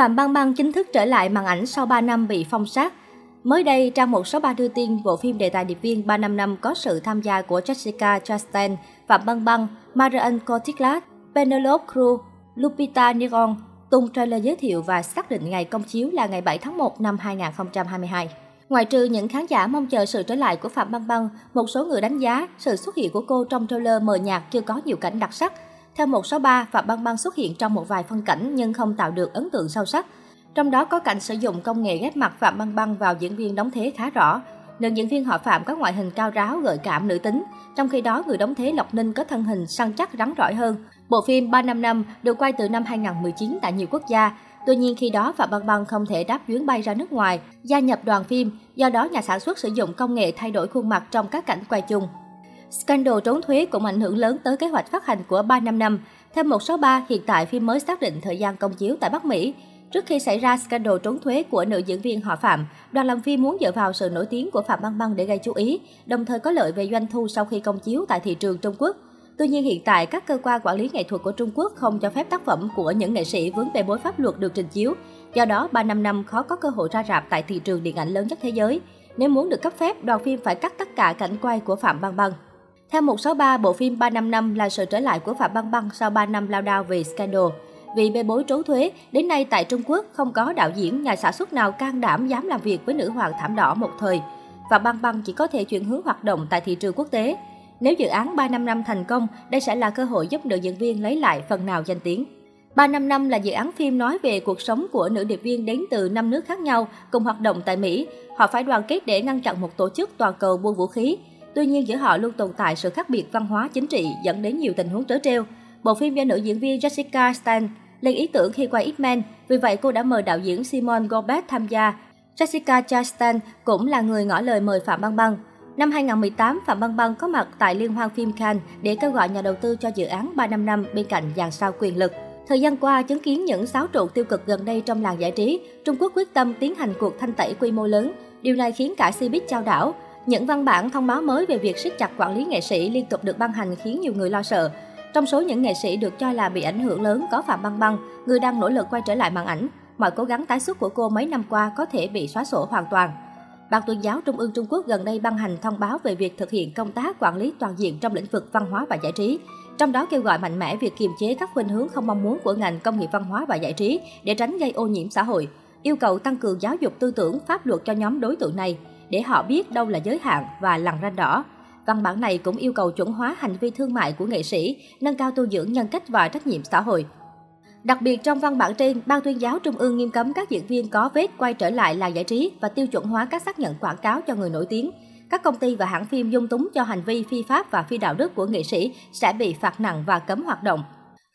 Phạm Băng Băng chính thức trở lại màn ảnh sau 3 năm bị phong sát. Mới đây, trang 163 đưa tin bộ phim đề tài điệp viên 355 có sự tham gia của Jessica Chastain, Phạm Băng Băng, Marion Cotillard, Penelope Cruz, Lupita Nyong'o tung trailer giới thiệu và xác định ngày công chiếu là ngày 7 tháng 1 năm 2022. Ngoài trừ những khán giả mong chờ sự trở lại của Phạm Băng Băng, một số người đánh giá sự xuất hiện của cô trong trailer mờ nhạt chưa có nhiều cảnh đặc sắc. Theo 163, Phạm Băng Băng xuất hiện trong một vài phân cảnh nhưng không tạo được ấn tượng sâu sắc. Trong đó có cảnh sử dụng công nghệ ghép mặt Phạm Băng Băng vào diễn viên đóng thế khá rõ. Nữ diễn viên họ Phạm có ngoại hình cao ráo, gợi cảm nữ tính, trong khi đó người đóng thế Lộc Ninh có thân hình săn chắc rắn rỏi hơn. Bộ phim 355 được quay từ năm 2019 tại nhiều quốc gia, Tuy nhiên khi đó Phạm Băng Băng không thể đáp chuyến bay ra nước ngoài, gia nhập đoàn phim, do đó nhà sản xuất sử dụng công nghệ thay đổi khuôn mặt trong các cảnh quay chung. Scandal trốn thuế cũng ảnh hưởng lớn tới kế hoạch phát hành của 355. Theo 163, hiện tại phim mới xác định thời gian công chiếu tại Bắc Mỹ. Trước khi xảy ra scandal trốn thuế của nữ diễn viên họ Phạm, đoàn làm phim muốn dựa vào sự nổi tiếng của Phạm Băng Băng để gây chú ý, đồng thời có lợi về doanh thu sau khi công chiếu tại thị trường Trung Quốc. Tuy nhiên hiện tại, các cơ quan quản lý nghệ thuật của Trung Quốc không cho phép tác phẩm của những nghệ sĩ vướng bê bối pháp luật được trình chiếu. Do đó, 3 năm năm khó có cơ hội ra rạp tại thị trường điện ảnh lớn nhất thế giới. Nếu muốn được cấp phép, đoàn phim phải cắt tất cả cảnh quay của Phạm Băng Băng. Theo 163, bộ phim 355 là sự trở lại của Phạm Băng Băng sau 3 năm lao đao vì scandal. Vì bê bối trốn thuế, đến nay tại Trung Quốc không có đạo diễn, nhà sản xuất nào can đảm dám làm việc với nữ hoàng thảm đỏ một thời. Phạm Băng Băng chỉ có thể chuyển hướng hoạt động tại thị trường quốc tế. Nếu dự án 355 thành công, đây sẽ là cơ hội giúp nữ diễn viên lấy lại phần nào danh tiếng. 355 là dự án phim nói về cuộc sống của nữ điệp viên đến từ năm nước khác nhau cùng hoạt động tại Mỹ. Họ phải đoàn kết để ngăn chặn một tổ chức toàn cầu buôn vũ khí. Tuy nhiên giữa họ luôn tồn tại sự khác biệt văn hóa chính trị dẫn đến nhiều tình huống trớ trêu. Bộ phim do nữ diễn viên Jessica Stan lên ý tưởng khi quay X-Men, vì vậy cô đã mời đạo diễn Simon Gobet tham gia. Jessica Chastain cũng là người ngỏ lời mời Phạm Băng Băng. Năm 2018, Phạm Băng Băng có mặt tại Liên hoan phim Cannes để kêu gọi nhà đầu tư cho dự án 355 bên cạnh dàn sao quyền lực. Thời gian qua, chứng kiến những xáo trộn tiêu cực gần đây trong làng giải trí, Trung Quốc quyết tâm tiến hành cuộc thanh tẩy quy mô lớn. Điều này khiến cả Cbiz trao đảo. Những văn bản thông báo mới về việc siết chặt quản lý nghệ sĩ liên tục được ban hành khiến nhiều người lo sợ. Trong số những nghệ sĩ được cho là bị ảnh hưởng lớn có Phạm Băng Băng, người đang nỗ lực quay trở lại màn ảnh. Mọi cố gắng tái xuất của cô mấy năm qua có thể bị xóa sổ hoàn toàn. Ban tuyên giáo Trung ương Trung Quốc gần đây ban hành thông báo về việc thực hiện công tác quản lý toàn diện trong lĩnh vực văn hóa và giải trí. Trong đó kêu gọi mạnh mẽ việc kiềm chế các khuynh hướng không mong muốn của ngành công nghiệp văn hóa và giải trí để tránh gây ô nhiễm xã hội. Yêu cầu tăng cường giáo dục tư tưởng, pháp luật cho nhóm đối tượng này để họ biết đâu là giới hạn và lằn ranh đỏ. Văn bản này cũng yêu cầu chuẩn hóa hành vi thương mại của nghệ sĩ, nâng cao tu dưỡng nhân cách và trách nhiệm xã hội. Đặc biệt trong văn bản trên, Ban tuyên giáo Trung ương nghiêm cấm các diễn viên có vết quay trở lại làng giải trí và tiêu chuẩn hóa các xác nhận quảng cáo cho người nổi tiếng. Các công ty và hãng phim dung túng cho hành vi phi pháp và phi đạo đức của nghệ sĩ sẽ bị phạt nặng và cấm hoạt động.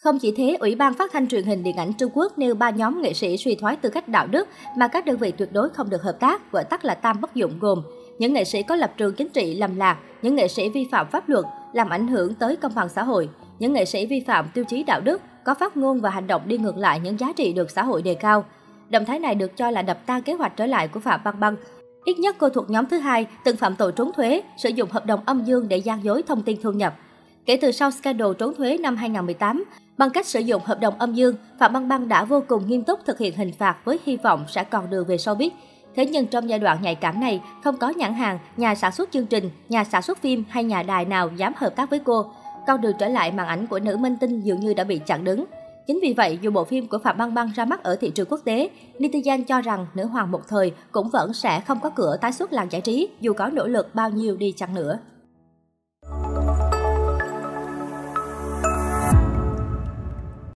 Không chỉ thế, Ủy ban Phát thanh truyền hình điện ảnh Trung Quốc nêu ba nhóm nghệ sĩ suy thoái tư cách đạo đức mà các đơn vị tuyệt đối không được hợp tác, gọi tắt là tam bất dụng gồm những nghệ sĩ có lập trường chính trị lầm lạc, những nghệ sĩ vi phạm pháp luật, làm ảnh hưởng tới công bằng xã hội, những nghệ sĩ vi phạm tiêu chí đạo đức, có phát ngôn và hành động đi ngược lại những giá trị được xã hội đề cao. Động thái này được cho là đập tan kế hoạch trở lại của Phạm Băng Băng. Ít nhất cô thuộc nhóm thứ hai từng phạm tội trốn thuế, sử dụng hợp đồng âm dương để gian dối thông tin thu nhập. Kể từ sau scandal trốn thuế năm 2018, bằng cách sử dụng hợp đồng âm dương, Phạm Băng Băng đã vô cùng nghiêm túc thực hiện hình phạt với hy vọng sẽ còn đường về showbiz. Thế nhưng trong giai đoạn nhạy cảm này, không có nhãn hàng, nhà sản xuất chương trình, nhà sản xuất phim hay nhà đài nào dám hợp tác với cô con đường trở lại màn ảnh của nữ minh tinh dường như đã bị chặn đứng. Chính vì vậy, dù bộ phim của Phạm Băng Băng ra mắt ở thị trường quốc tế, netizen cho rằng nữ hoàng một thời cũng vẫn sẽ không có cửa tái xuất làng giải trí dù có nỗ lực bao nhiêu đi chăng nữa.